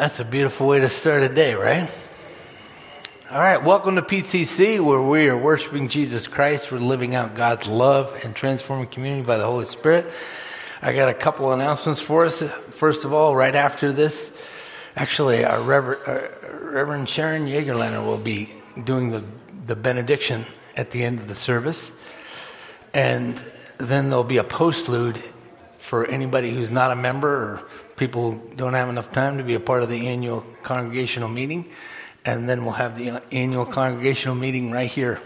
That's a beautiful way to start a day, right? All right, welcome to PCC, where we are worshiping Jesus Christ. We're living out God's love and transforming community by the Holy Spirit. I got a couple announcements for us. First of all, right after this, actually, our Reverend, uh, Reverend Sharon Jagerlander will be doing the, the benediction at the end of the service. And then there'll be a postlude for anybody who's not a member or people who don't have enough time to be a part of the annual congregational meeting. And then we'll have the annual congregational meeting right here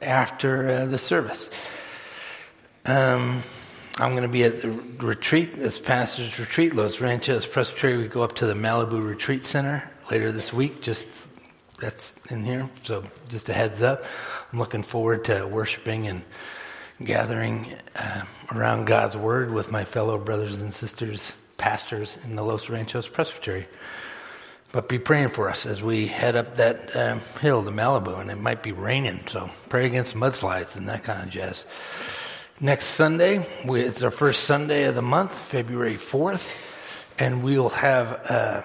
after uh, the service. Um, I'm going to be at the retreat, this pastor's retreat, Los Ranchos Presbytery. We go up to the Malibu Retreat Center later this week. Just that's in here. So just a heads up. I'm looking forward to worshiping and gathering uh, around God's Word with my fellow brothers and sisters, pastors in the Los Ranchos Presbytery. But be praying for us as we head up that um, hill to Malibu, and it might be raining, so pray against mudslides and that kind of jazz. Next Sunday, we, it's our first Sunday of the month, February 4th, and we'll have uh,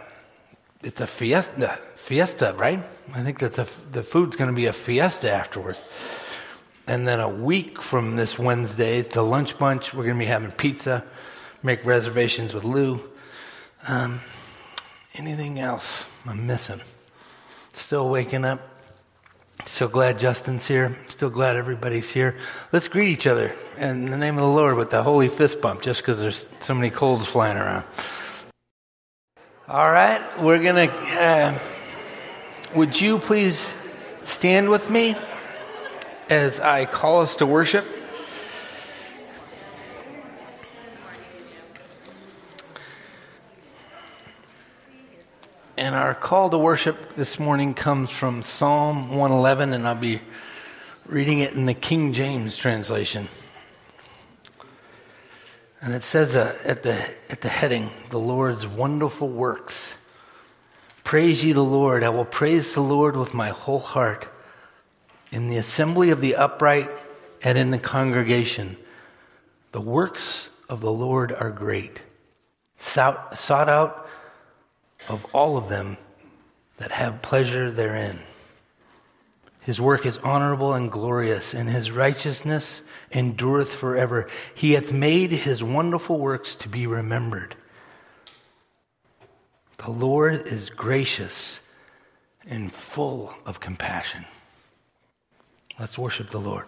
it's a fiesta, fiesta, right? I think that the, the food's going to be a fiesta afterwards. And then a week from this Wednesday, the lunch bunch, we're going to be having pizza, make reservations with Lou. Um, anything else I'm missing? Still waking up. So glad Justin's here. Still glad everybody's here. Let's greet each other in the name of the Lord with the holy fist bump just because there's so many colds flying around. All right, we're going to. Uh, would you please stand with me? As I call us to worship. And our call to worship this morning comes from Psalm 111, and I'll be reading it in the King James translation. And it says uh, at, the, at the heading, The Lord's wonderful works. Praise ye the Lord. I will praise the Lord with my whole heart in the assembly of the upright and in the congregation. The works of the Lord are great, sought, out of all of them that have pleasure therein. His work is honorable and glorious, and his righteousness endureth forever. He hath made his wonderful works to be remembered. The Lord is gracious and full of compassion. Let's worship the Lord.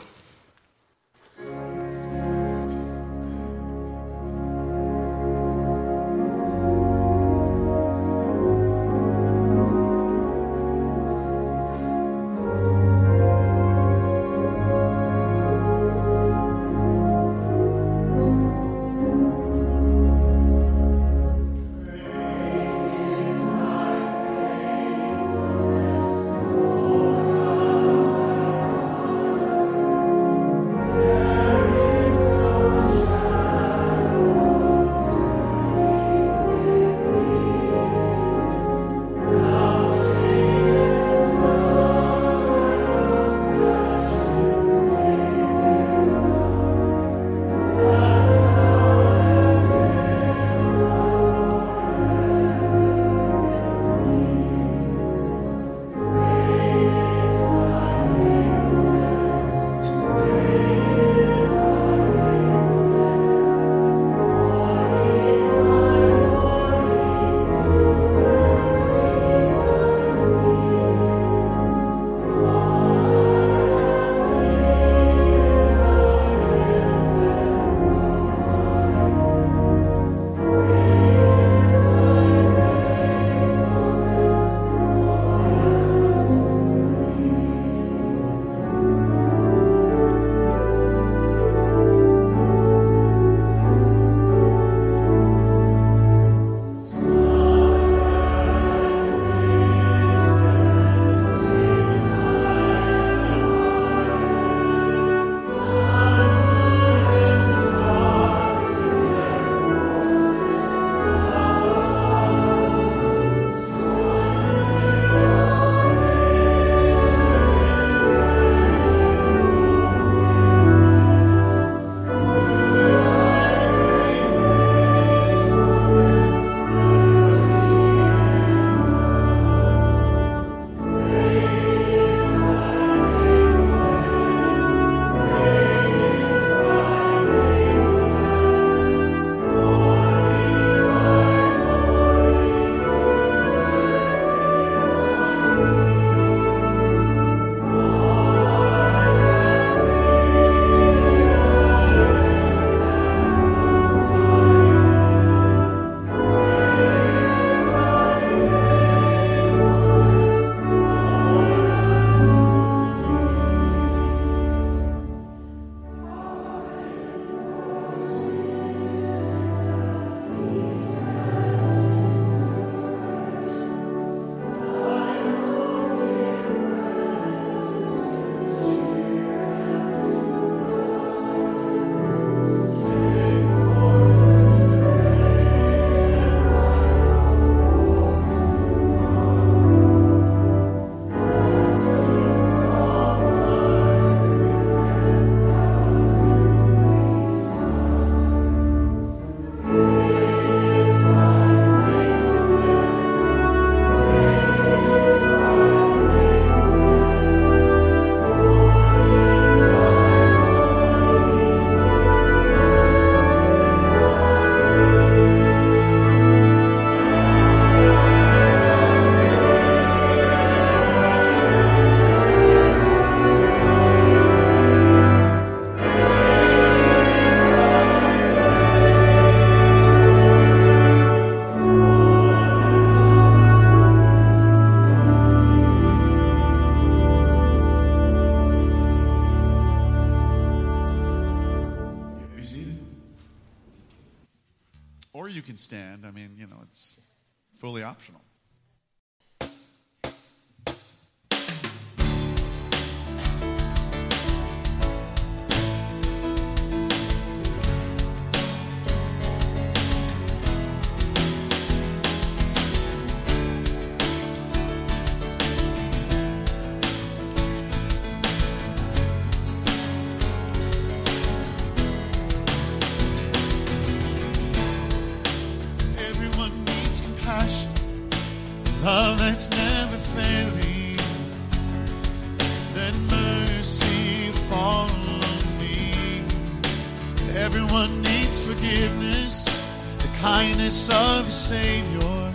Kindness of Savior,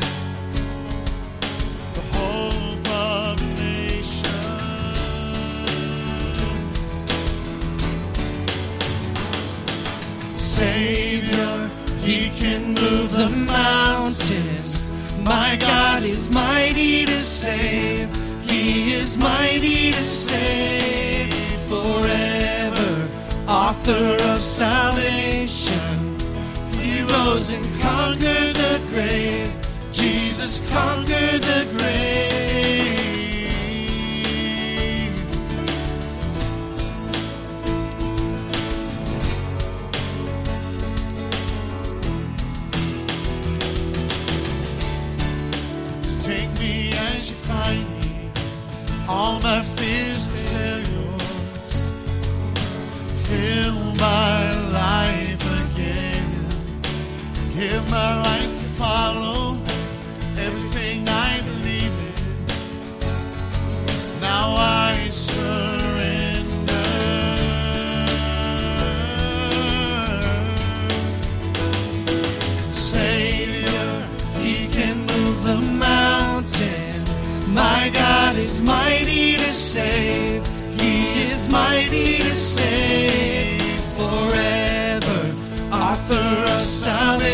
the hope of nations. Savior, He can move the mountains. My God is mighty to save. He is mighty to save forever. Author of salvation. Rose and conquered the grave. Jesus conquered the grave. to take me as you find me. All my fears and failures. Fill my life. Give my life to follow everything I believe in. Now I surrender. Savior, He can move the mountains. My God is mighty to save. He is mighty to save forever. Author of salvation.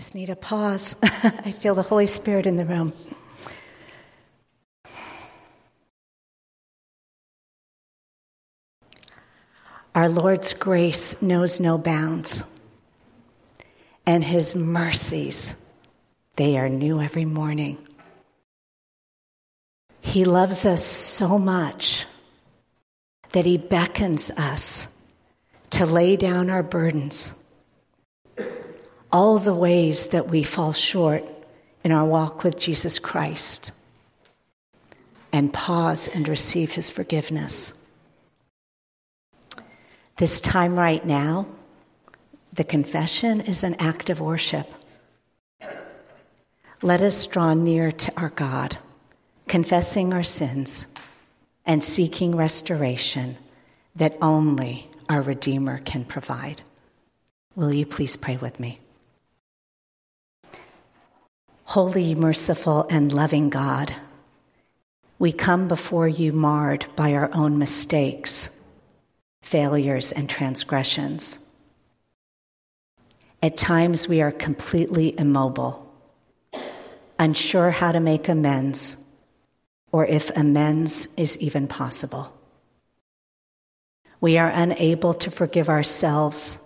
Just need a pause. I feel the Holy Spirit in the room. Our Lord's grace knows no bounds, and His mercies, they are new every morning. He loves us so much that He beckons us to lay down our burdens all the ways that we fall short in our walk with Jesus Christ and pause and receive his forgiveness. This time right now, the confession is an act of worship. Let us draw near to our God, confessing our sins and seeking restoration that only our Redeemer can provide. Will you please pray with me? Holy, merciful, and loving God, we come before you marred by our own mistakes, failures, and transgressions. At times, we are completely immobile, unsure how to make amends, or if amends is even possible. We are unable to forgive ourselves,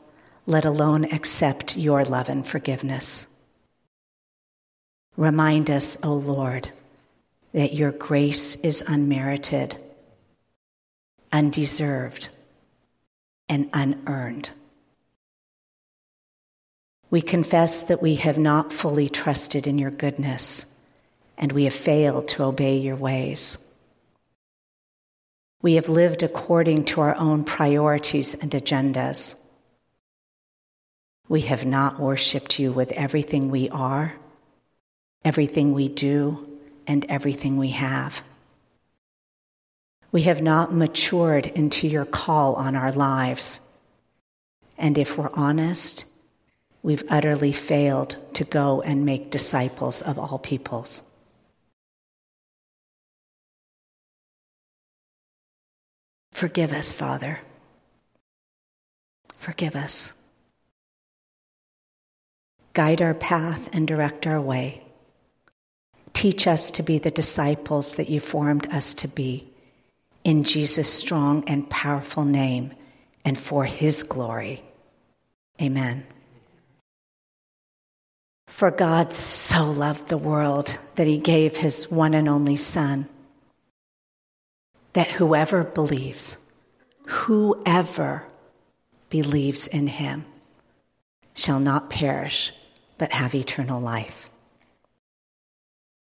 let alone accept your love and forgiveness. Remind us, O Lord, that your grace is unmerited, undeserved, and unearned. We confess that we have not fully trusted in your goodness and we have failed to obey your ways. We have lived according to our own priorities and agendas. We have not worshiped you with everything we are, everything we do, and everything we have. We have not matured into your call on our lives. And if we're honest, we've utterly failed to go and make disciples of all peoples. Forgive us, Father. Forgive us. Guide our path and direct our way. Teach us to be the disciples that you formed us to be. In Jesus' strong and powerful name and for his glory. Amen. For God so loved the world that he gave his one and only Son that whoever believes, whoever believes in him, shall not perish, but have eternal life.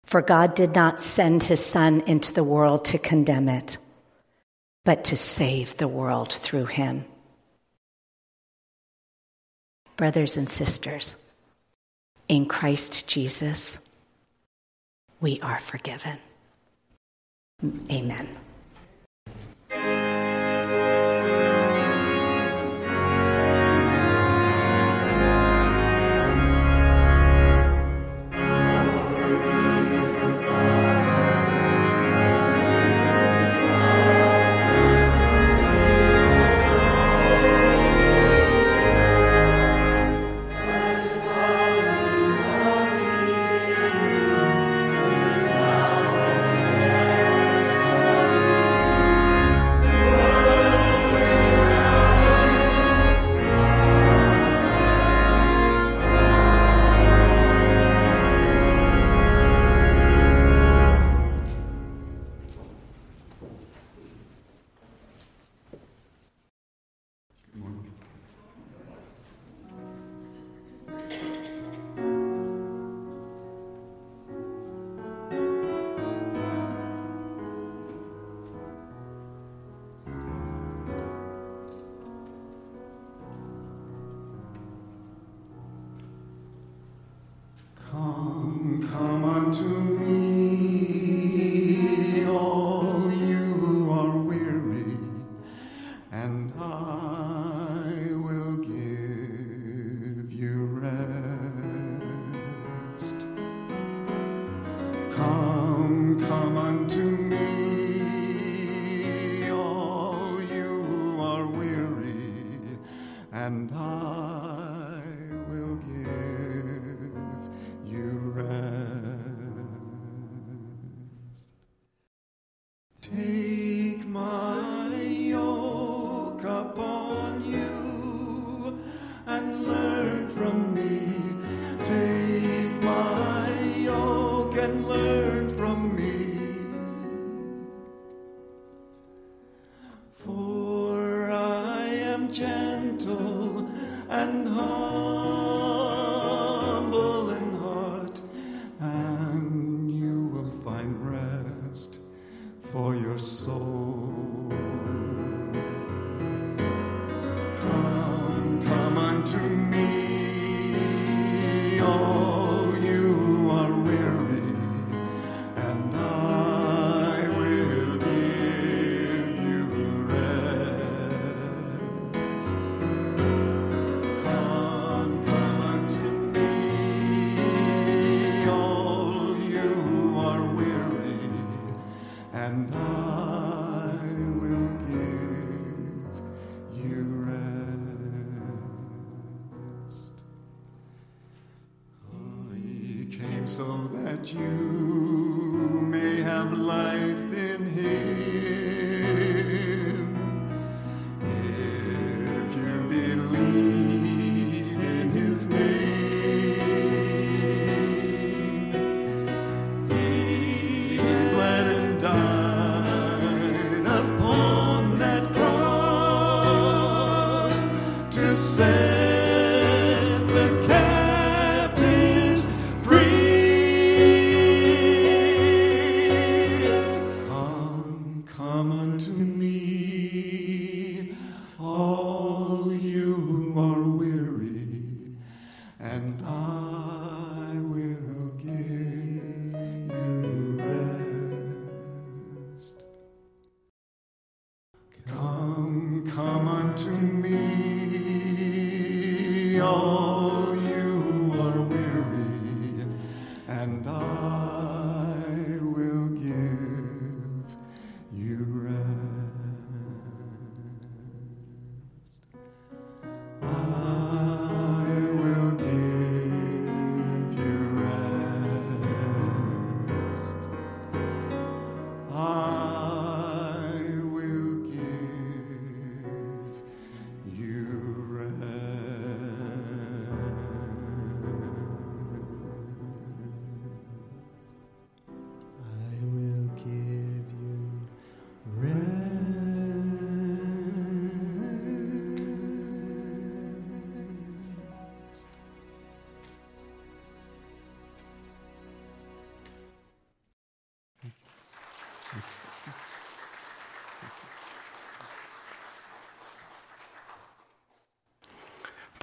For God did not send his Son into the world to condemn it, but to save the world through him. Brothers and sisters, in Christ Jesus, we are forgiven. Amen.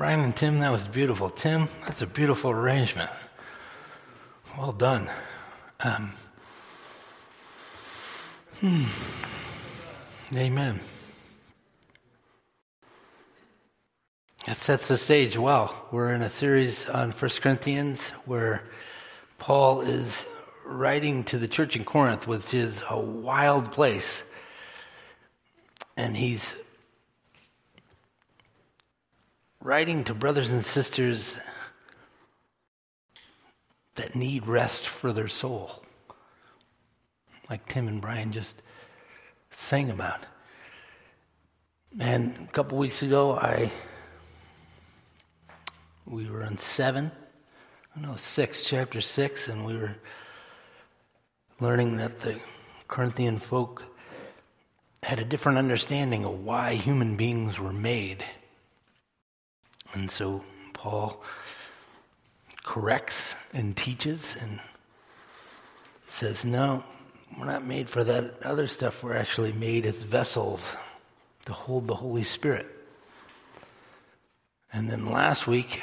Brian and Tim, that was beautiful. Tim, that's a beautiful arrangement. Well done. Um, hmm. Amen. That sets the stage well. We're in a series on 1 Corinthians where Paul is writing to the church in Corinth, which is a wild place. And he's writing to brothers and sisters that need rest for their soul, like Tim and Brian just sang about. And a couple weeks ago, I we were on seven, no six, chapter six, and we were learning that the Corinthian folk had a different understanding of why human beings were made. And so Paul corrects and teaches and says, No, we're not made for that other stuff. We're actually made as vessels to hold the Holy Spirit. And then last week,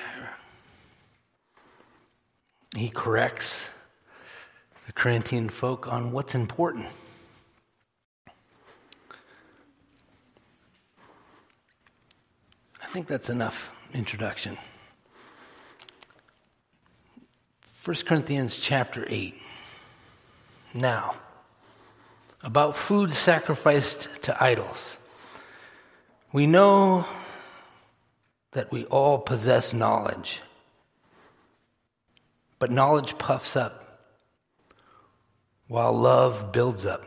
he corrects the Corinthian folk on what's important. I think that's enough introduction. 1 Corinthians chapter 8. Now, about food sacrificed to idols. We know that we all possess knowledge, but knowledge puffs up, while love builds up.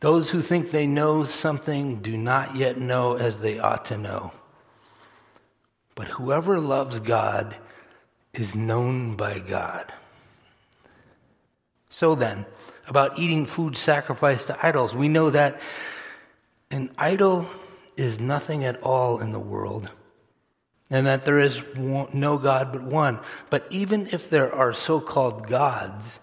Those who think they know something do not yet know as they ought to know. But whoever loves God is known by God. So then, about eating food sacrificed to idols, we know that an idol is nothing at all in the world, and that there is no God but one. But even if there are so called gods,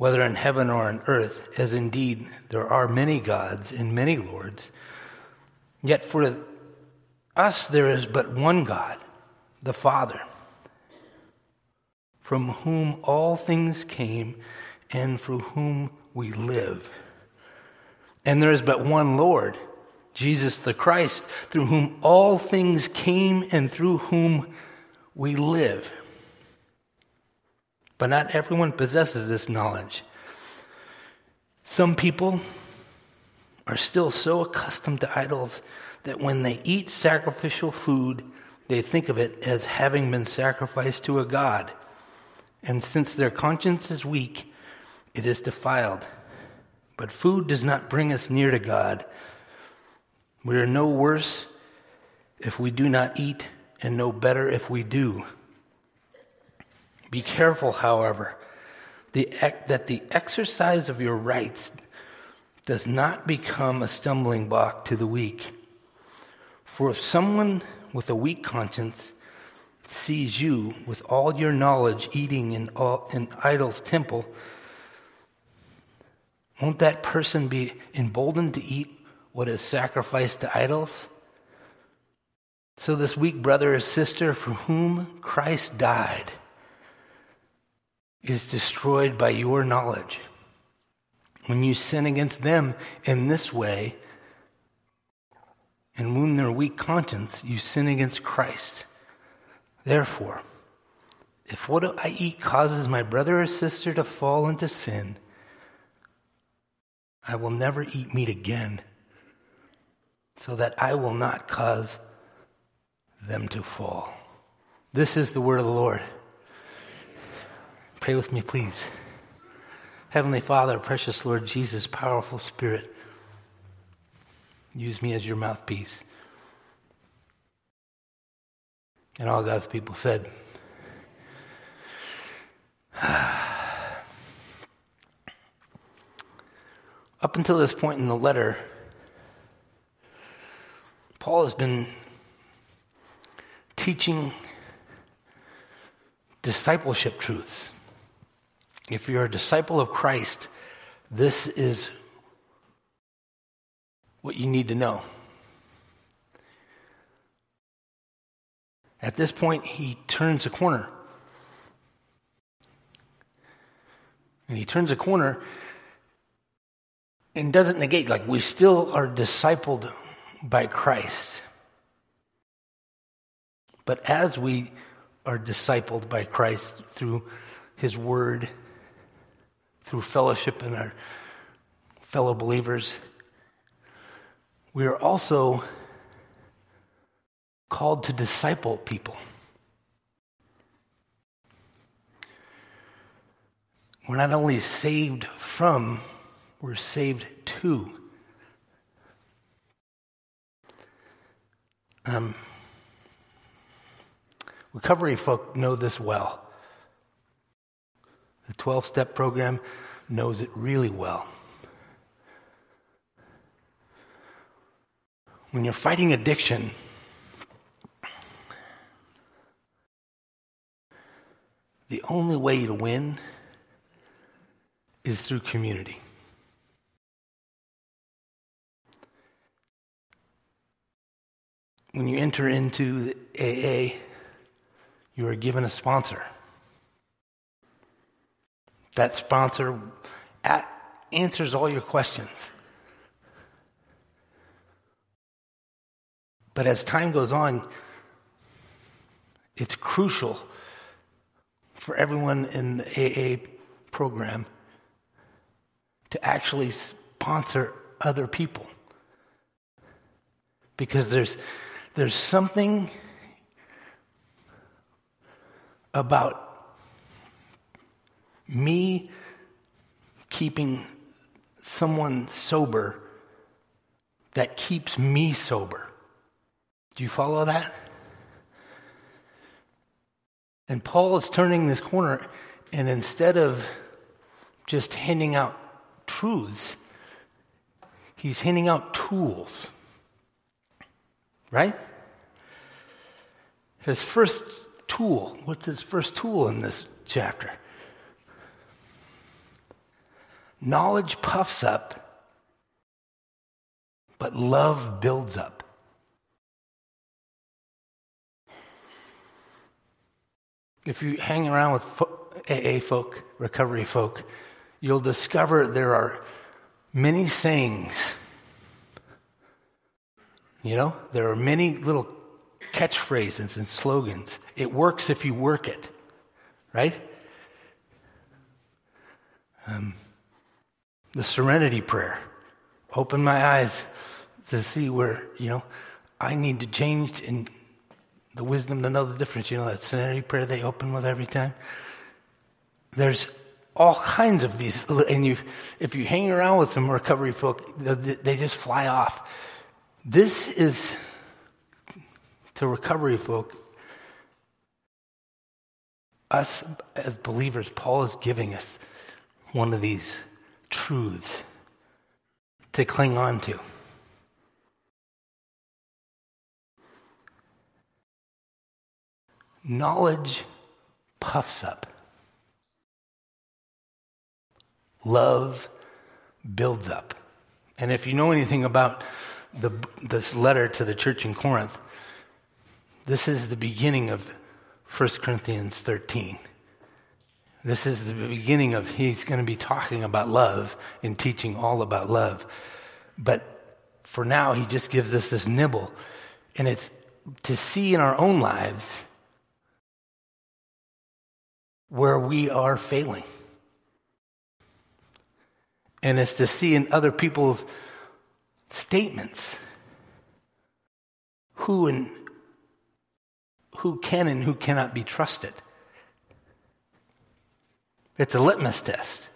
whether in heaven or on earth, as indeed there are many gods and many lords, yet for us there is but one God, the Father, from whom all things came and through whom we live. And there is but one Lord, Jesus the Christ, through whom all things came and through whom we live. But not everyone possesses this knowledge. Some people are still so accustomed to idols that when they eat sacrificial food, they think of it as having been sacrificed to a god. And since their conscience is weak, it is defiled. But food does not bring us near to God. We are no worse if we do not eat, and no better if we do. Be careful, however, the, that the exercise of your rights does not become a stumbling block to the weak. For if someone with a weak conscience sees you with all your knowledge eating in, all, in idol's temple, won't that person be emboldened to eat what is sacrificed to idols? So, this weak brother or sister for whom Christ died is destroyed by your knowledge. When you sin against them in this way, and wound their weak conscience, you sin against Christ. Therefore, if what I eat causes my brother or sister to fall into sin, I will never eat meat again, so that I will not cause them to fall. This is the word of the Lord. Pray with me, please. Heavenly Father, precious Lord Jesus, powerful Spirit, use me as your mouthpiece. And all God's people said, Up until this point in the letter, Paul has been teaching discipleship truths. If you're a disciple of Christ, this is what you need to know. At this point, he turns a corner. And he turns a corner and doesn't negate, like, we still are discipled by Christ. But as we are discipled by Christ through his word, through fellowship in our fellow believers, we are also called to disciple people. We're not only saved from, we're saved to. Um, recovery folk know this well. The 12 step program knows it really well. When you're fighting addiction, the only way to win is through community. When you enter into the AA, you are given a sponsor. That sponsor answers all your questions. But as time goes on, it's crucial for everyone in the AA program to actually sponsor other people. Because there's, there's something about me keeping someone sober that keeps me sober. Do you follow that? And Paul is turning this corner, and instead of just handing out truths, he's handing out tools. Right? His first tool, what's his first tool in this chapter? Knowledge puffs up, but love builds up. If you hang around with AA folk, recovery folk, you'll discover there are many sayings. You know, there are many little catchphrases and slogans. It works if you work it, right? Um, the serenity prayer. Open my eyes to see where, you know, I need to change in the wisdom to know the difference. You know, that serenity prayer they open with every time. There's all kinds of these, and you, if you hang around with some recovery folk, they just fly off. This is to recovery folk. Us as believers, Paul is giving us one of these truths to cling on to. Knowledge puffs up. Love builds up. And if you know anything about the, this letter to the church in Corinth, this is the beginning of 1 Corinthians 13. This is the beginning of, he's going to be talking about love and teaching all about love. But for now, he just gives us this nibble. And it's to see in our own lives where we are failing. And it's to see in other people's statements who and who can and who cannot be trusted. It's a litmus test.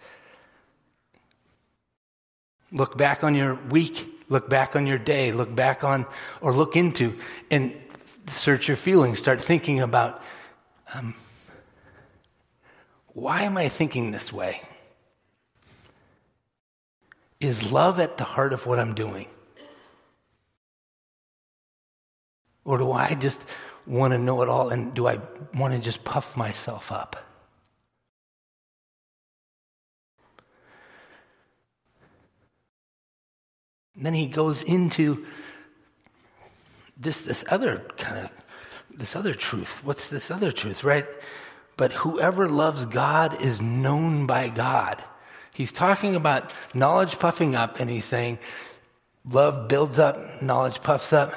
Look back on your week, look back on your day, look back on or look into and search your feelings. Start thinking about um, why am I thinking this way? Is love at the heart of what I'm doing? Or do I just want to know it all and do I want to just puff myself up? And then he goes into just this other kind of this other truth. What's this other truth, right? But whoever loves God is known by God. He's talking about knowledge puffing up, and he's saying love builds up, knowledge puffs up.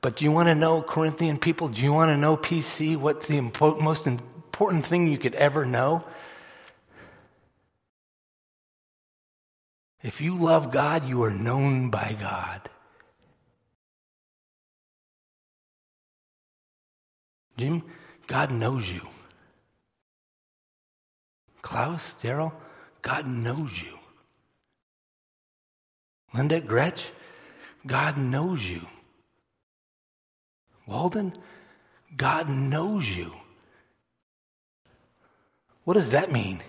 But do you want to know, Corinthian people? Do you want to know PC? What's the impo- most important thing you could ever know? If you love God, you are known by God. Jim, God knows you. Klaus, Daryl, God knows you. Linda, Gretch, God knows you. Walden, God knows you. What does that mean?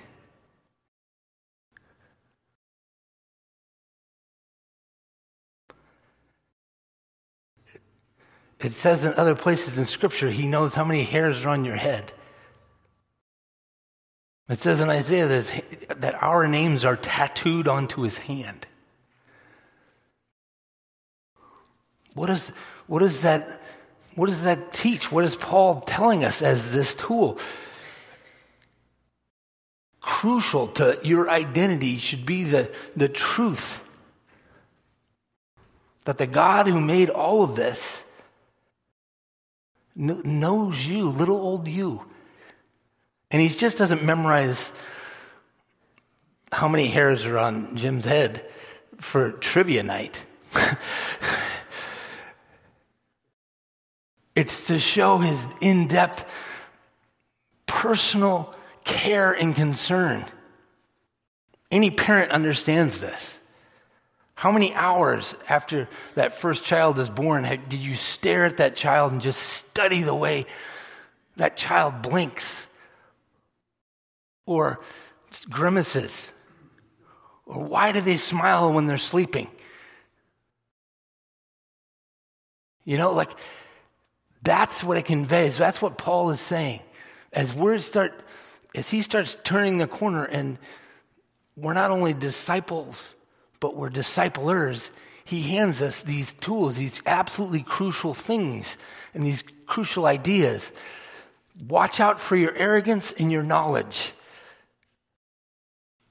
It says in other places in Scripture, He knows how many hairs are on your head. It says in Isaiah that, that our names are tattooed onto His hand. What, is, what, is that, what does that teach? What is Paul telling us as this tool? Crucial to your identity should be the, the truth that the God who made all of this knows you, little old you. And he just doesn't memorize how many hairs are on Jim's head for trivia night. it's to show his in depth personal care and concern. Any parent understands this. How many hours after that first child is born did you stare at that child and just study the way that child blinks or grimaces? Or why do they smile when they're sleeping? You know, like that's what it conveys. That's what Paul is saying. As we start, as he starts turning the corner, and we're not only disciples but we're disciplers, he hands us these tools, these absolutely crucial things, and these crucial ideas. Watch out for your arrogance and your knowledge.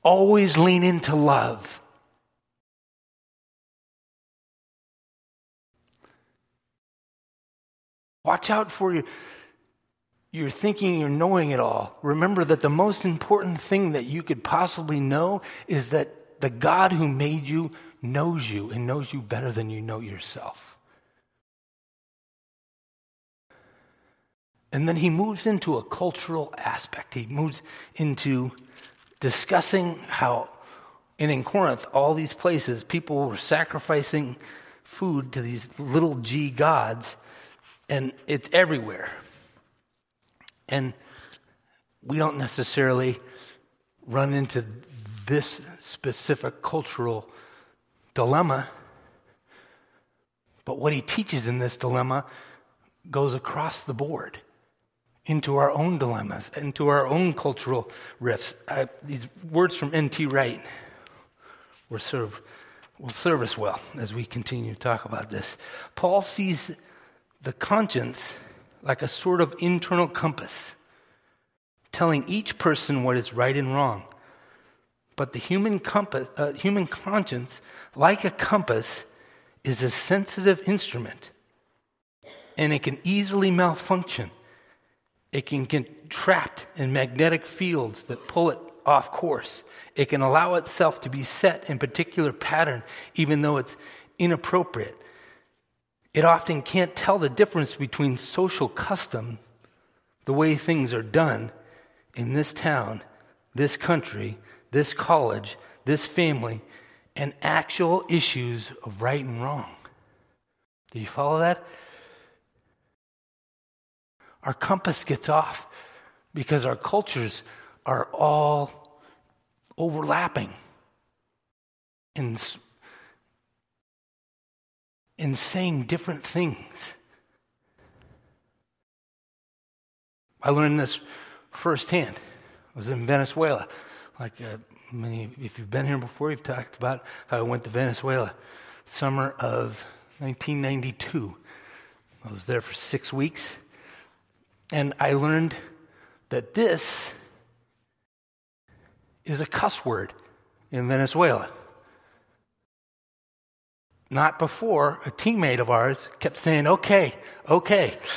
Always lean into love. Watch out for your, your thinking you're knowing it all. Remember that the most important thing that you could possibly know is that the God who made you knows you and knows you better than you know yourself. And then he moves into a cultural aspect. He moves into discussing how, and in Corinth, all these places, people were sacrificing food to these little g gods, and it's everywhere. And we don't necessarily run into this specific cultural dilemma. But what he teaches in this dilemma goes across the board into our own dilemmas, into our own cultural rifts. I, these words from N.T. Wright will serve, will serve us well as we continue to talk about this. Paul sees the conscience like a sort of internal compass, telling each person what is right and wrong. But the human, compass, uh, human conscience, like a compass, is a sensitive instrument and it can easily malfunction. It can get trapped in magnetic fields that pull it off course. It can allow itself to be set in particular pattern even though it's inappropriate. It often can't tell the difference between social custom, the way things are done in this town, this country, this college, this family, and actual issues of right and wrong. Do you follow that? Our compass gets off because our cultures are all overlapping in, in saying different things. I learned this firsthand. I was in Venezuela. Like uh, many, if you've been here before, you've talked about how I went to Venezuela, summer of 1992. I was there for six weeks, and I learned that this is a cuss word in Venezuela. Not before a teammate of ours kept saying, okay, okay.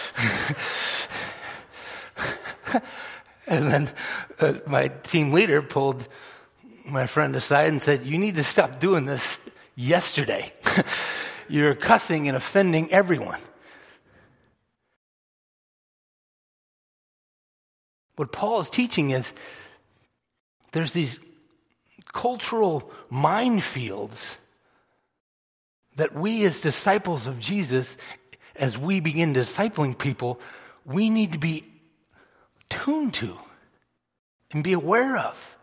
and then uh, my team leader pulled my friend aside and said, You need to stop doing this yesterday. You're cussing and offending everyone. What Paul is teaching is there's these cultural minefields that we, as disciples of Jesus, as we begin discipling people, we need to be tuned to and be aware of.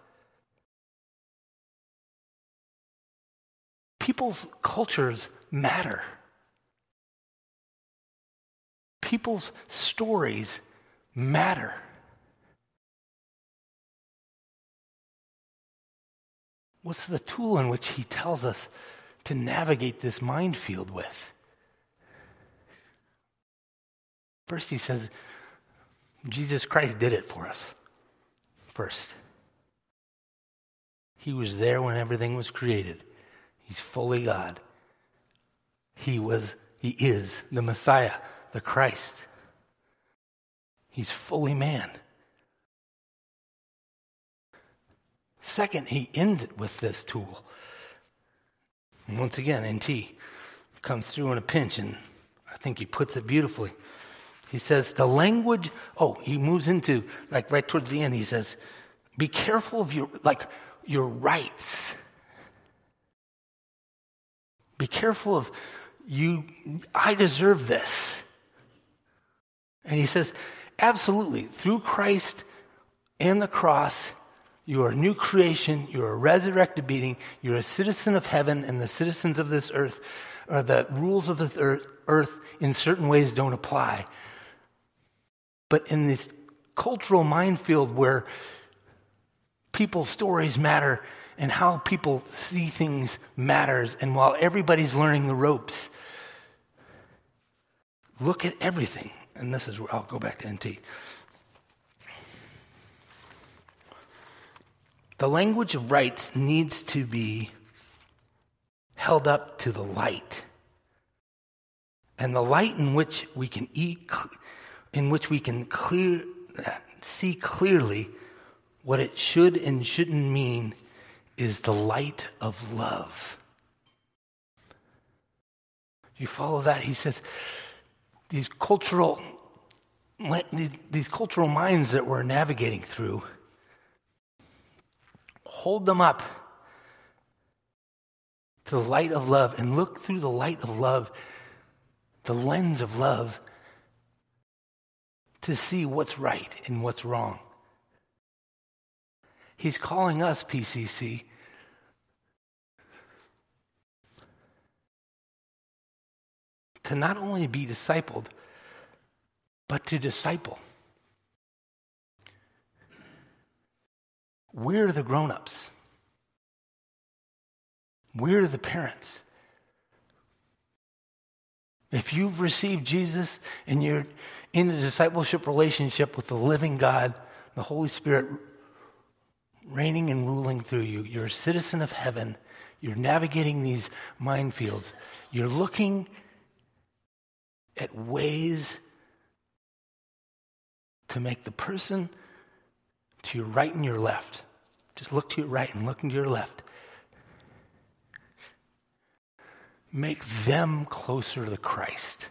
People's cultures matter. People's stories matter. What's the tool in which he tells us to navigate this minefield with? First, he says, Jesus Christ did it for us. First, he was there when everything was created. He's fully God. He was, he is the Messiah, the Christ. He's fully man. Second, he ends it with this tool. Once again, NT comes through in a pinch, and I think he puts it beautifully. He says, the language, oh, he moves into, like right towards the end, he says, be careful of your, like, your rights. Be careful of you, I deserve this. And he says, absolutely, through Christ and the cross, you are a new creation, you're a resurrected being, you're a citizen of heaven, and the citizens of this earth, or the rules of the earth, earth in certain ways don't apply. But in this cultural minefield where people's stories matter and how people see things matters. And while everybody's learning the ropes, look at everything. And this is where I'll go back to NT. The language of rights needs to be held up to the light. And the light in which we can eat, in which we can clear, see clearly what it should and shouldn't mean is the light of love. You follow that? He says, these cultural, these cultural minds that we're navigating through, hold them up to the light of love and look through the light of love, the lens of love, to see what's right and what's wrong. He's calling us, PCC, to not only be discipled, but to disciple. We're the grown ups, we're the parents. If you've received Jesus and you're in a discipleship relationship with the living God, the Holy Spirit reigning and ruling through you. You're a citizen of heaven. You're navigating these minefields. You're looking at ways to make the person to your right and your left. Just look to your right and look to your left. Make them closer to Christ.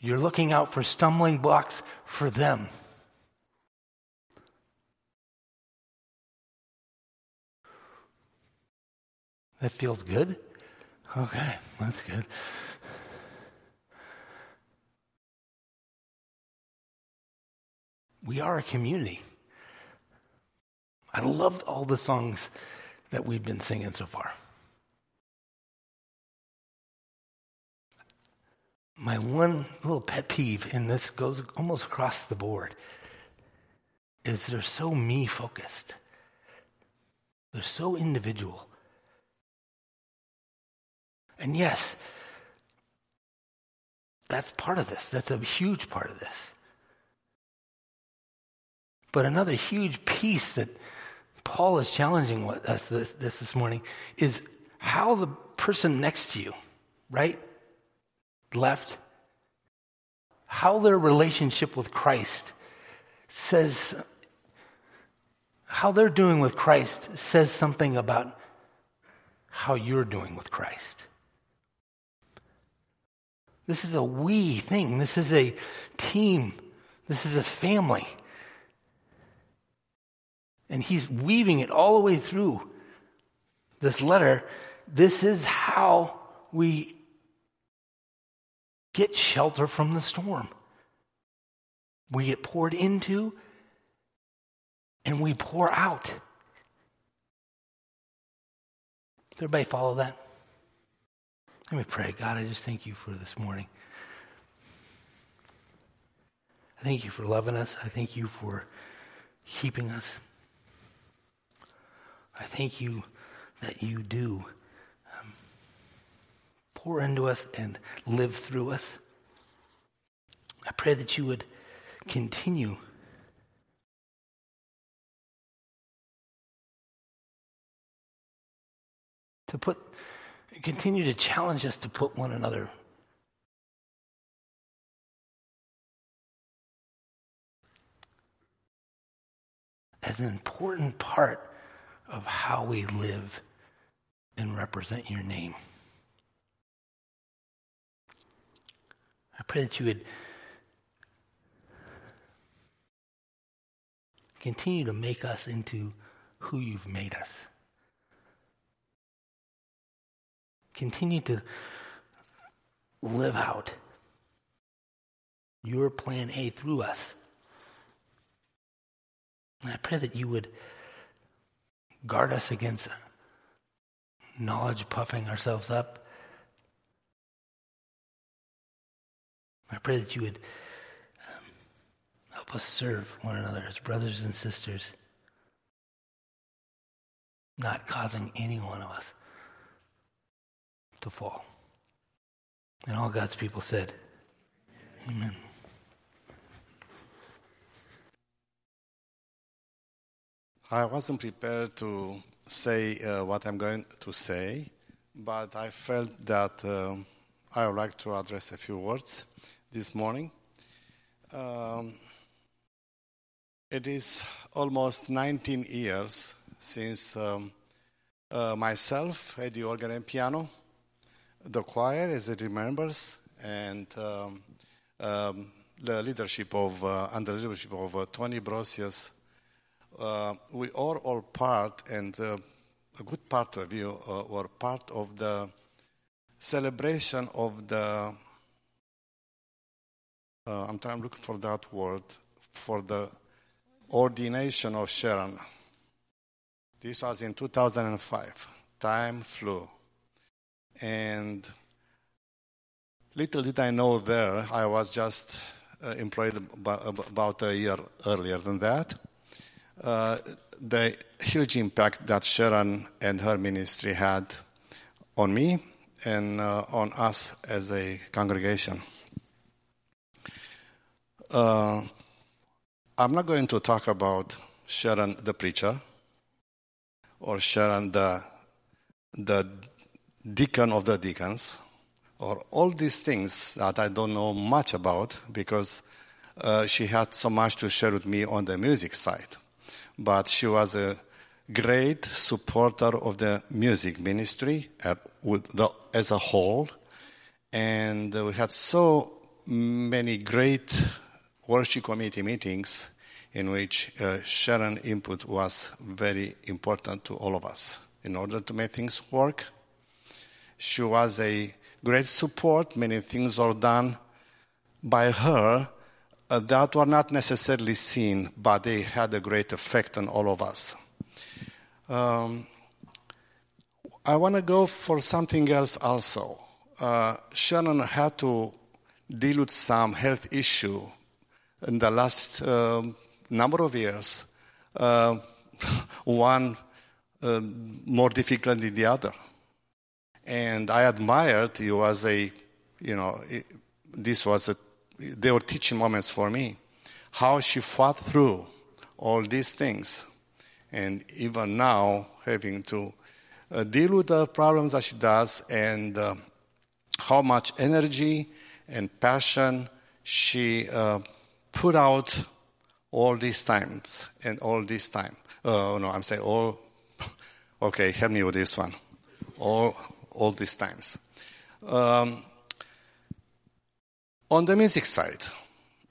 You're looking out for stumbling blocks for them. That feels good? Okay, that's good. We are a community. I love all the songs that we've been singing so far. My one little pet peeve, and this goes almost across the board, is they're so me focused. They're so individual. And yes, that's part of this. That's a huge part of this. But another huge piece that Paul is challenging us this, this, this morning is how the person next to you, right, left, how their relationship with Christ says, how they're doing with Christ says something about how you're doing with Christ. This is a we thing. This is a team. This is a family. And he's weaving it all the way through this letter. This is how we get shelter from the storm. We get poured into and we pour out. Does everybody follow that? Let me pray. God, I just thank you for this morning. I thank you for loving us. I thank you for keeping us. I thank you that you do pour into us and live through us. I pray that you would continue to put continue to challenge us to put one another as an important part of how we live and represent your name. I pray that you would continue to make us into who you've made us. Continue to live out your plan A through us. And I pray that you would guard us against knowledge puffing ourselves up. I pray that you would um, help us serve one another as brothers and sisters, not causing any one of us to fall. And all God's people said, Amen. I wasn't prepared to say uh, what I'm going to say, but I felt that uh, I would like to address a few words this morning. Um, it is almost 19 years since um, uh, myself, Eddie organ and piano, the choir, as it remembers, and um, um, the leadership of, uh, under the leadership of uh, Tony Brosius, uh, we are all part, and uh, a good part of you uh, were part of the celebration of the. Uh, I'm trying to look for that word for the ordination of Sharon. This was in 2005. Time flew. And little did I know there, I was just uh, employed about a year earlier than that. Uh, the huge impact that Sharon and her ministry had on me and uh, on us as a congregation. Uh, I'm not going to talk about Sharon the preacher or Sharon, the, the deacon of the deacons, or all these things that I don't know much about because uh, she had so much to share with me on the music side. But she was a great supporter of the music ministry the, as a whole. And we had so many great worship committee meetings in which uh, Sharon input was very important to all of us in order to make things work. She was a great support. Many things are done by her uh, that were not necessarily seen, but they had a great effect on all of us. Um, I want to go for something else also. Uh, Sharon had to deal with some health issue in the last uh, number of years. Uh, one uh, more difficult than the other. And I admired, it was a, you know, it, this was a, they were teaching moments for me, how she fought through all these things. And even now, having to uh, deal with the problems that she does and uh, how much energy and passion she uh, put out all these times and all this time. Uh, no, I'm saying all. Okay, help me with this one. All, all these times. Um, on the music side,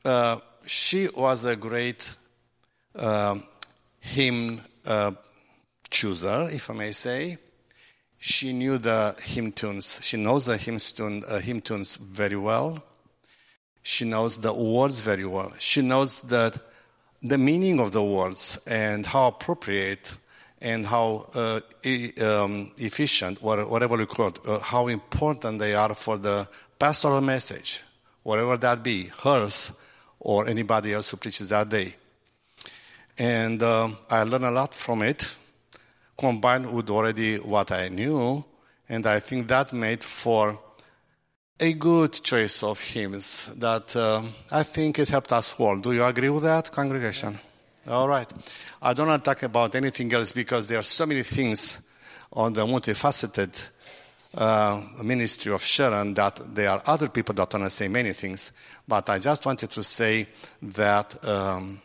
uh, she was a great um, hymn uh, chooser, if I may say. She knew the hymn tunes. She knows the hymn, tune, uh, hymn tunes very well. She knows the words very well. She knows that the meaning of the words and how appropriate and how uh, e- um, efficient, whatever you call it, uh, how important they are for the pastoral message, whatever that be, hers or anybody else who preaches that day. And um, I learned a lot from it, combined with already what I knew, and I think that made for a good choice of hymns that uh, I think it helped us all. Do you agree with that, congregation? All right. I don't want to talk about anything else because there are so many things on the multifaceted uh, ministry of Sharon that there are other people that want to say many things. But I just wanted to say that um,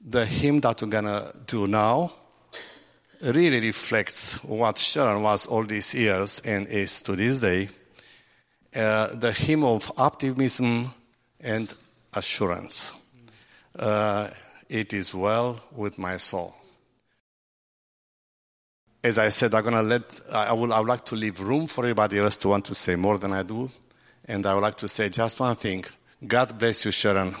the hymn that we're going to do now really reflects what Sharon was all these years and is to this day uh, the hymn of optimism and assurance. Uh, it is well with my soul. As I said, I'm gonna let. I will. I would like to leave room for everybody else to want to say more than I do, and I would like to say just one thing. God bless you, Sharon.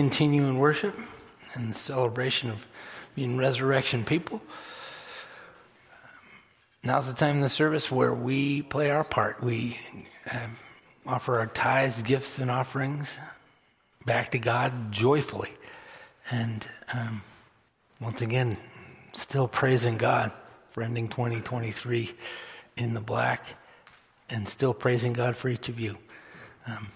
Continue in worship and celebration of being resurrection people. Now's the time in the service where we play our part. We um, offer our tithes, gifts, and offerings back to God joyfully. And um, once again, still praising God for ending 2023 in the black and still praising God for each of you. Um,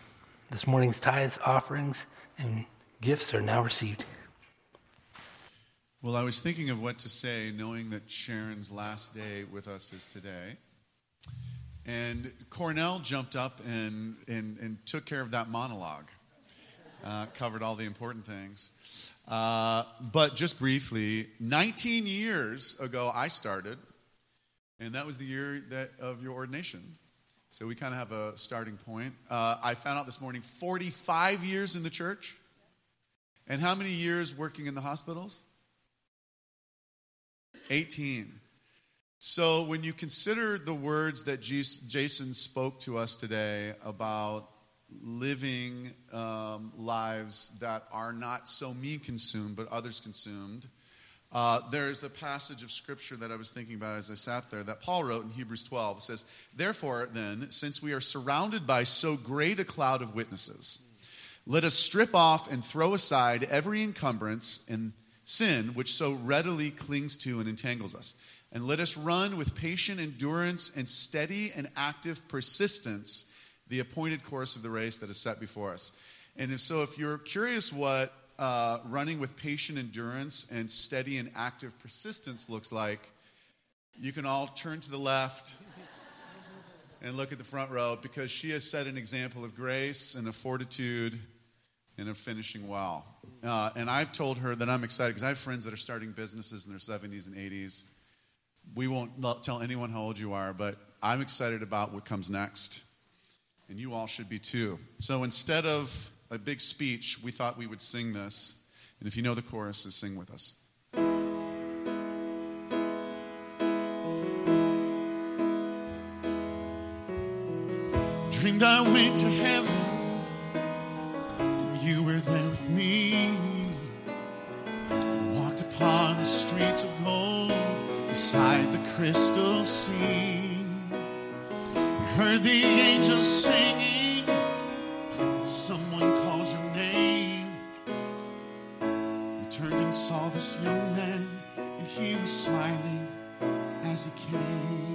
this morning's tithes, offerings, and gifts are now received. Well, I was thinking of what to say, knowing that Sharon's last day with us is today. And Cornel jumped up and, and, and took care of that monologue, uh, covered all the important things. Uh, but just briefly, 19 years ago, I started, and that was the year that, of your ordination. So we kind of have a starting point. Uh, I found out this morning 45 years in the church. And how many years working in the hospitals? 18. So when you consider the words that Jason spoke to us today about living um, lives that are not so me consumed, but others consumed, uh, there's a passage of scripture that I was thinking about as I sat there that Paul wrote in Hebrews 12. It says, Therefore, then, since we are surrounded by so great a cloud of witnesses, let us strip off and throw aside every encumbrance and sin which so readily clings to and entangles us. And let us run with patient endurance and steady and active persistence the appointed course of the race that is set before us. And if so, if you're curious what uh, running with patient endurance and steady and active persistence looks like, you can all turn to the left and look at the front row because she has set an example of grace and of fortitude and of finishing well. Uh, and I've told her that I'm excited because I have friends that are starting businesses in their 70s and 80s. We won't tell anyone how old you are, but I'm excited about what comes next. And you all should be too. So instead of a big speech, we thought we would sing this. And if you know the chorus, sing with us. Dreamed I went to heaven, and you were there with me. I walked upon the streets of gold beside the crystal sea. We heard the angels singing someone calls your name. We turned and saw this young man, and he was smiling as he came.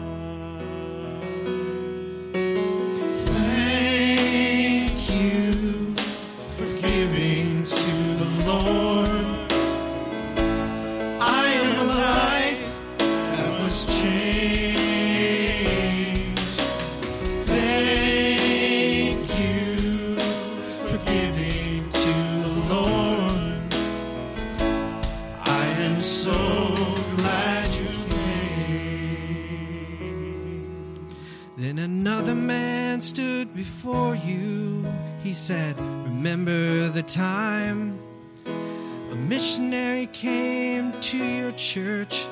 by a missionary came, to your church.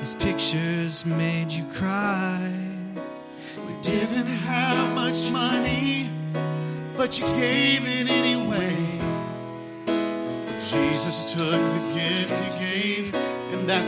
His pictures made you cry. We didn't have much money, but you gave it anyway. Jesus took the gift he gave, and they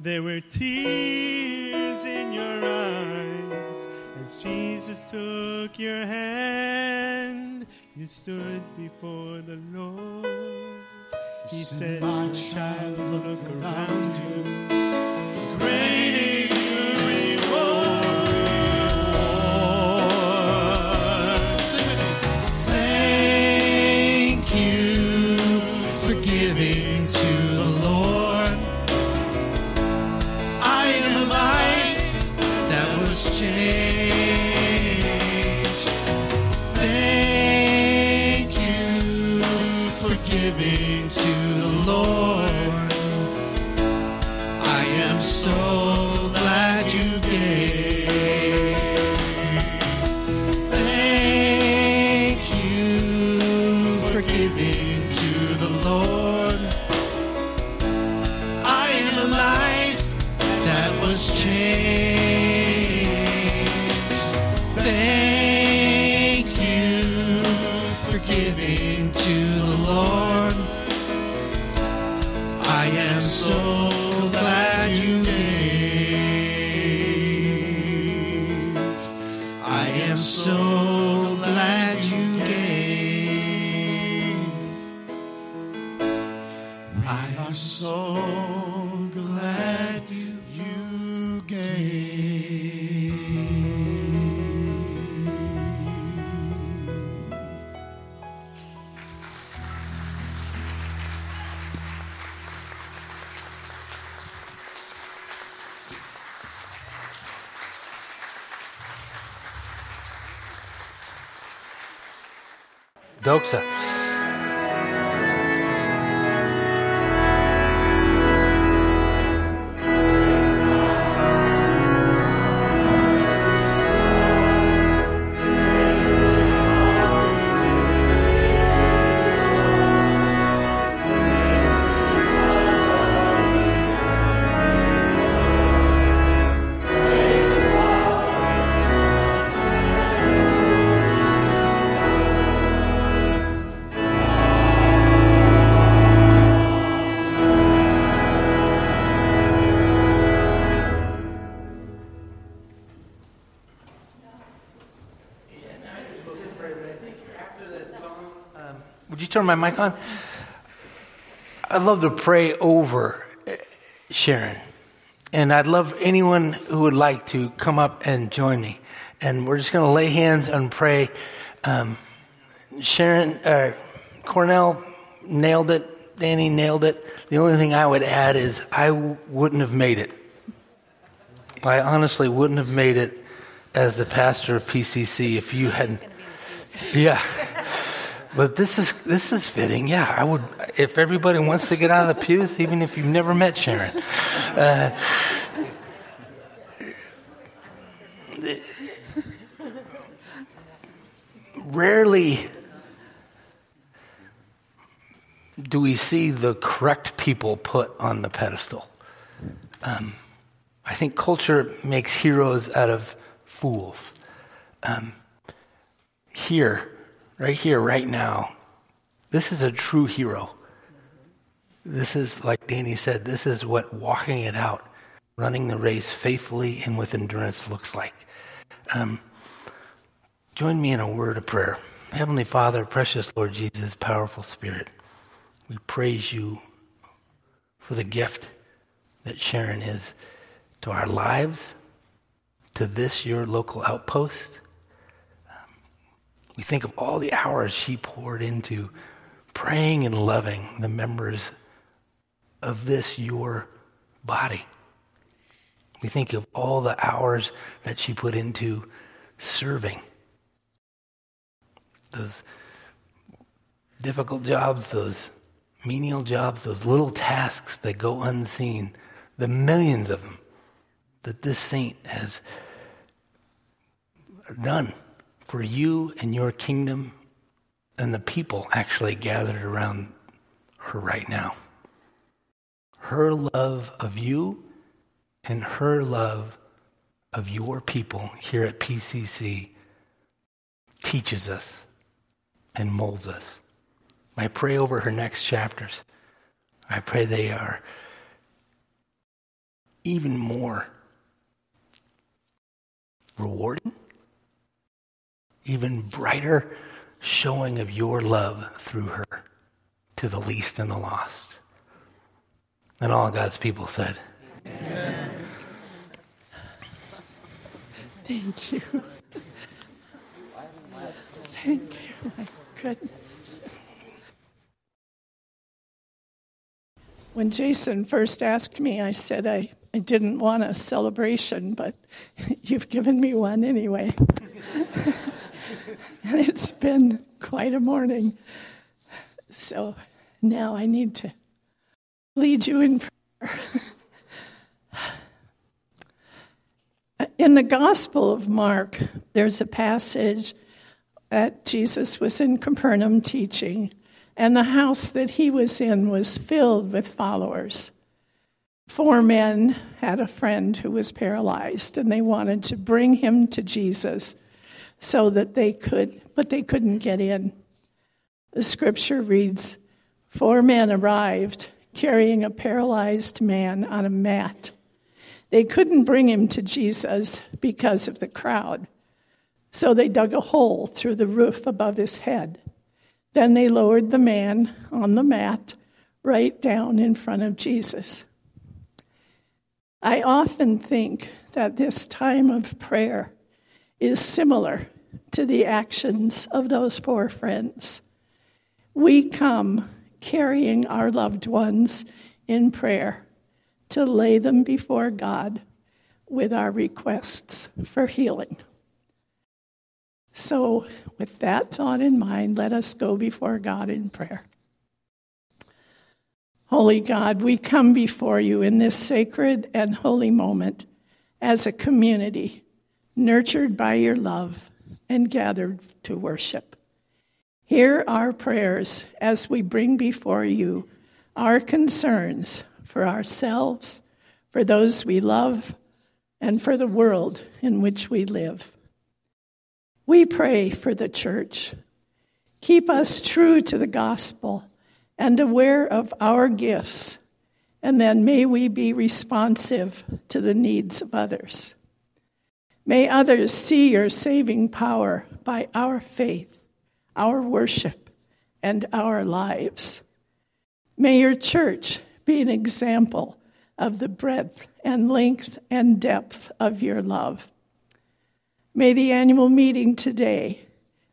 there were tears in your eyes as Jesus took your hand. You stood before the Lord. He Said, "My child, look around you, Doxa. Turn my mic on? I'd love to pray over Sharon. And I'd love anyone who would like to come up and join me. And we're just going to lay hands and pray. Um, Sharon, uh, Cornel nailed it. Danny nailed it. The only thing I would add is I w- wouldn't have made it. I honestly wouldn't have made it as the pastor of PCC if you hadn't. Yeah. But this is this is fitting. Yeah, I would if everybody wants to get out of the pews, even if you've never met Sharon. Uh, rarely do we see the correct people put on the pedestal. Um, I think culture makes heroes out of fools. Um, here, right here, right now, this is a true hero. This is, like Danny said, this is what walking it out, running the race faithfully and with endurance looks like. Um, join me in a word of prayer. Heavenly Father, precious Lord Jesus, powerful Spirit, we praise you for the gift that Sharon is to our lives, to this, your local outpost. We think of all the hours she poured into praying and loving the members of this, your body. We think of all the hours that she put into serving those difficult jobs, those menial jobs, those little tasks that go unseen, the millions of them that this saint has done for you and your kingdom and the people actually gathered around her right now. Her love of you and her love of your people here at PCC teaches us and molds us. I pray over her next chapters. I pray they are even more rewarding, even brighter showing of your love through her to the least and the lost. And all God's people said, Amen. Thank you. Thank you. My goodness. When Jason first asked me, I said I, I didn't want a celebration, but you've given me one anyway. and it's been quite a morning. So now I need to lead you in prayer. in the Gospel of Mark, there's a passage that Jesus was in Capernaum teaching, and the house that he was in was filled with followers. Four men had a friend who was paralyzed, and they wanted to bring him to Jesus so that they could, but they couldn't get in. The scripture reads Four men arrived carrying a paralyzed man on a mat. They couldn't bring him to Jesus because of the crowd, so they dug a hole through the roof above his head. Then they lowered the man on the mat right down in front of Jesus. I often think that this time of prayer is similar to the actions of those four friends. We come carrying our loved ones in prayer to lay them before God with our requests for healing. So, with that thought in mind, let us go before God in prayer. Holy God, we come before you in this sacred and holy moment as a community nurtured by your love and gathered to worship. Hear our prayers as we bring before you our concerns for ourselves, for those we love, and for the world in which we live. We pray for the church. Keep us true to the gospel and aware of our gifts, and then may we be responsive to the needs of others. May others see your saving power by our faith, our worship, and our lives. May your church be an example of the breadth and length and depth of your love. May the annual meeting today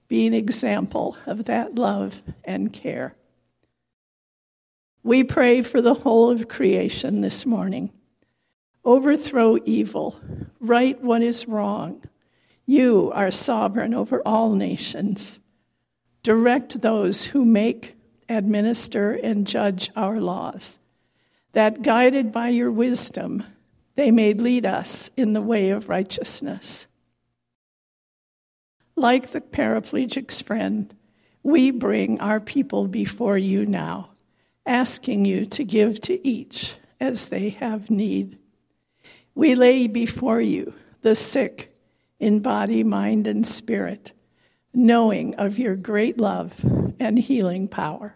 be an example of that love and care. We pray for the whole of creation this morning overthrow evil, right what is wrong. You are sovereign over all nations. Direct those who make, administer, and judge our laws, that guided by your wisdom, they may lead us in the way of righteousness. Like the paraplegic's friend, we bring our people before you now, asking you to give to each as they have need. We lay before you the sick in body, mind, and spirit, knowing of your great love and healing power.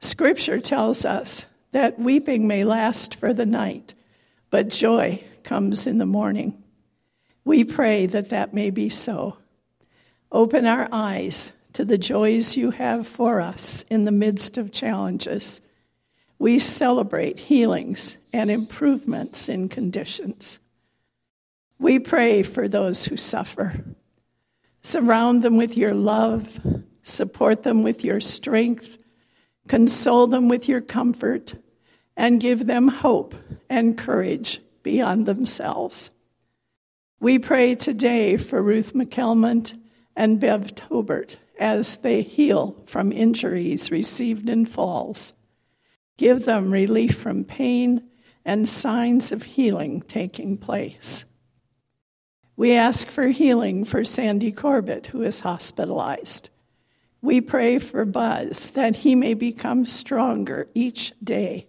Scripture tells us that weeping may last for the night, but joy comes in the morning. We pray that that may be so. Open our eyes to the joys you have for us in the midst of challenges we celebrate healings and improvements in conditions. We pray for those who suffer. Surround them with your love, support them with your strength, console them with your comfort, and give them hope and courage beyond themselves. We pray today for Ruth McKelmont and Bev Tobert as they heal from injuries received in falls. Give them relief from pain and signs of healing taking place. We ask for healing for Sandy Corbett, who is hospitalized. We pray for Buzz that he may become stronger each day.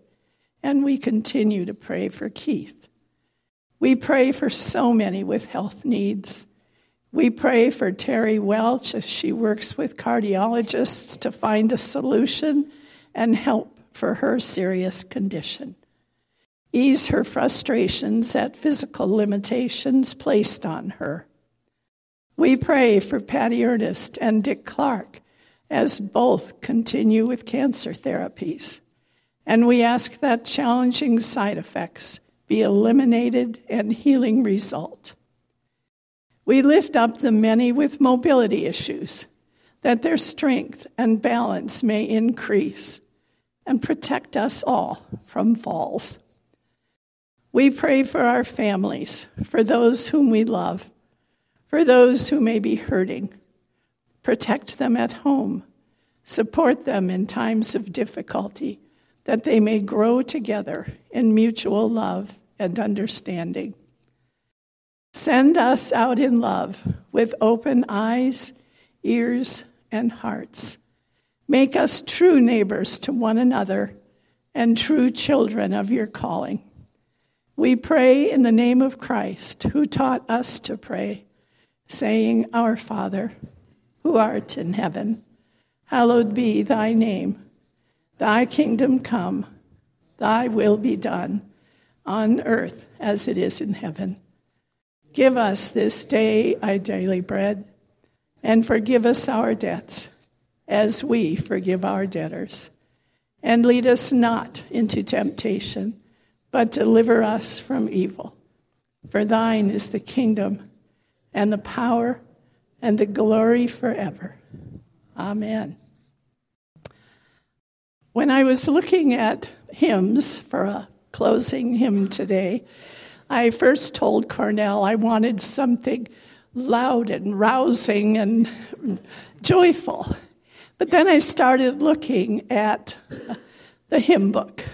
And we continue to pray for Keith. We pray for so many with health needs. We pray for Terry Welch as she works with cardiologists to find a solution and help for her serious condition. Ease her frustrations at physical limitations placed on her. We pray for Patty Ernest and Dick Clark as both continue with cancer therapies. And we ask that challenging side effects be eliminated and healing result. We lift up the many with mobility issues, that their strength and balance may increase and protect us all from falls. We pray for our families, for those whom we love, for those who may be hurting. Protect them at home, support them in times of difficulty, that they may grow together in mutual love and understanding. Send us out in love with open eyes, ears, and hearts. Make us true neighbors to one another and true children of your calling. We pray in the name of Christ, who taught us to pray, saying, Our Father, who art in heaven, hallowed be thy name. Thy kingdom come, thy will be done, on earth as it is in heaven. Give us this day our daily bread, and forgive us our debts, as we forgive our debtors. And lead us not into temptation, but deliver us from evil. For thine is the kingdom, and the power, and the glory forever. Amen. When I was looking at hymns for a closing hymn today, I first told Cornel I wanted something loud and rousing and joyful. But then I started looking at the hymn book,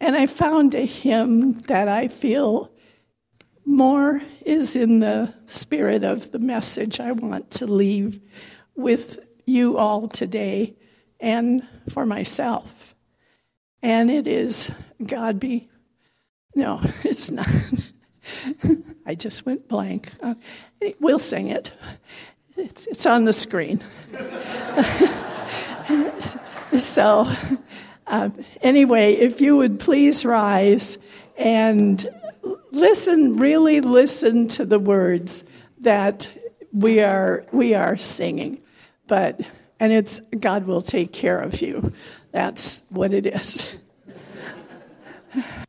and I found a hymn that I feel more is in the spirit of the message I want to leave with you all today and for myself. And it is God be. No, it's not. I just went blank. Uh, we'll sing it. It's, it's on the screen. so, uh, anyway, if you would please rise and listen, really listen to the words that we are we are singing. But and it's God will take care of you. That's what it is.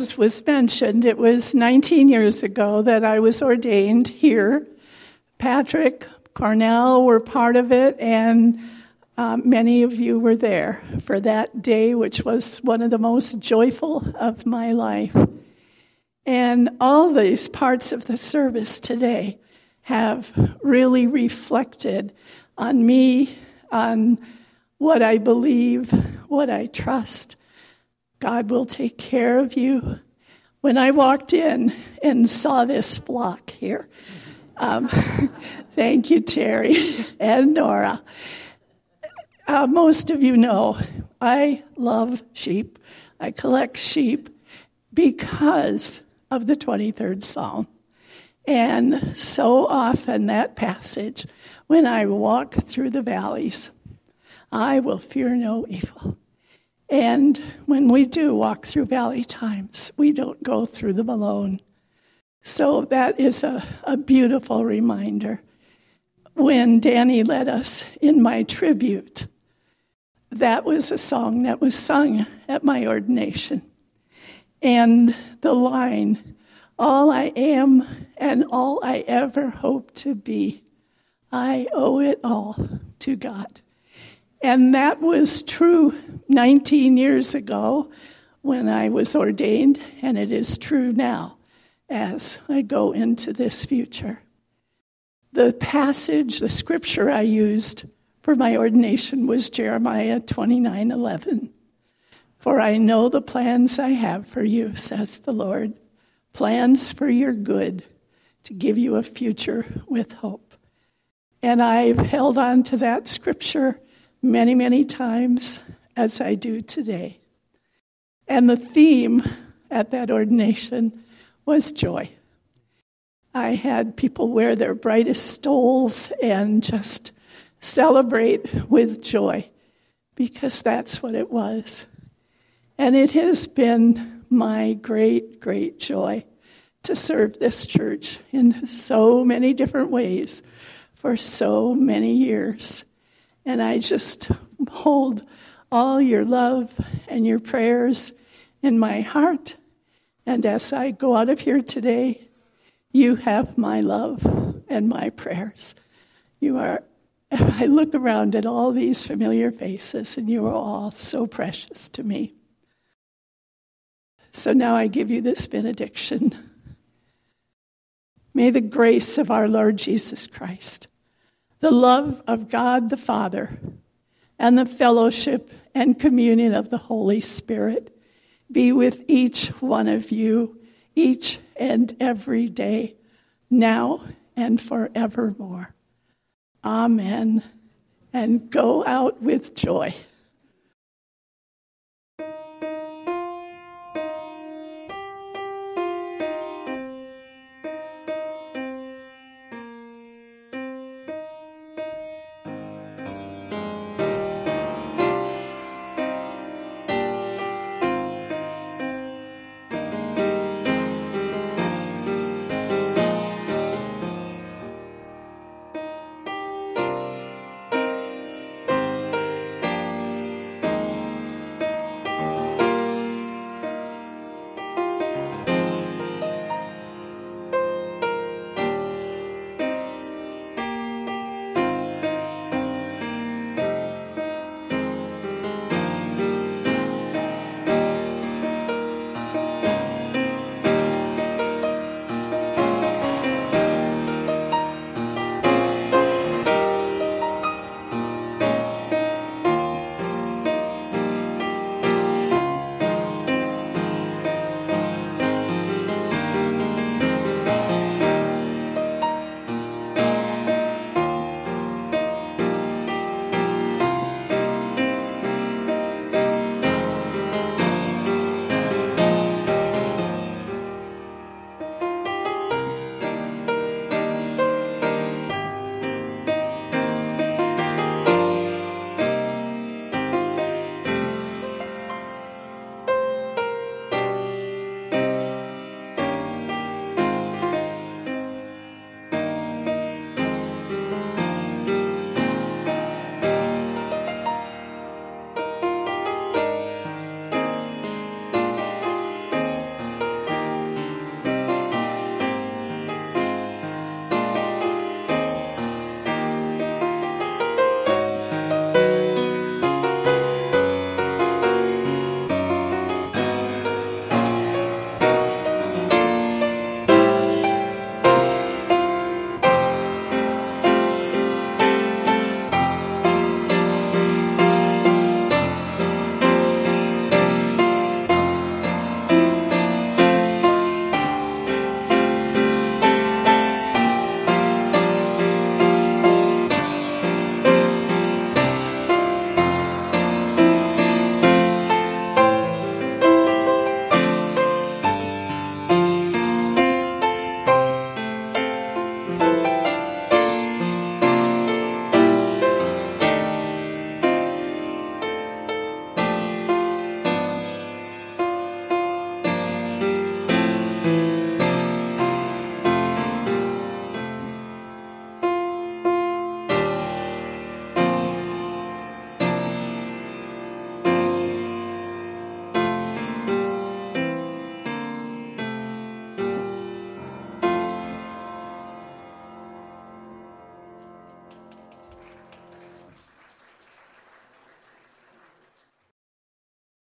as was mentioned, it was 19 years ago that I was ordained here. Patrick, Cornel were part of it, and uh, many of you were there for that day, which was one of the most joyful of my life. And all these parts of the service today have really reflected on me, on what I believe, what I trust. God will take care of you. When I walked in and saw this flock here, um, thank you, Terry and Nora. Uh, most of you know I love sheep. I collect sheep because of the 23rd Psalm. And so often that passage, when I walk through the valleys, I will fear no evil. And when we do walk through valley times, we don't go through them alone. So that is a, a beautiful reminder. When Danny led us in my tribute, that was a song that was sung at my ordination. And the line, All I am and all I ever hope to be, I owe it all to God. And that was true 19 years ago when I was ordained, and it is true now as I go into this future. The passage, the scripture I used for my ordination was Jeremiah 29 11. For I know the plans I have for you, says the Lord plans for your good, to give you a future with hope. And I've held on to that scripture many, many times as I do today. And the theme at that ordination was joy. I had people wear their brightest stoles and just celebrate with joy because that's what it was. And it has been my great, great joy to serve this church in so many different ways for so many years. And I just hold all your love and your prayers in my heart. And as I go out of here today, you have my love and my prayers. You are, I look around at all these familiar faces, and you are all so precious to me. So now I give you this benediction. May the grace of our Lord Jesus Christ the love of God the Father, and the fellowship and communion of the Holy Spirit be with each one of you, each and every day, now and forevermore. Amen. And go out with joy.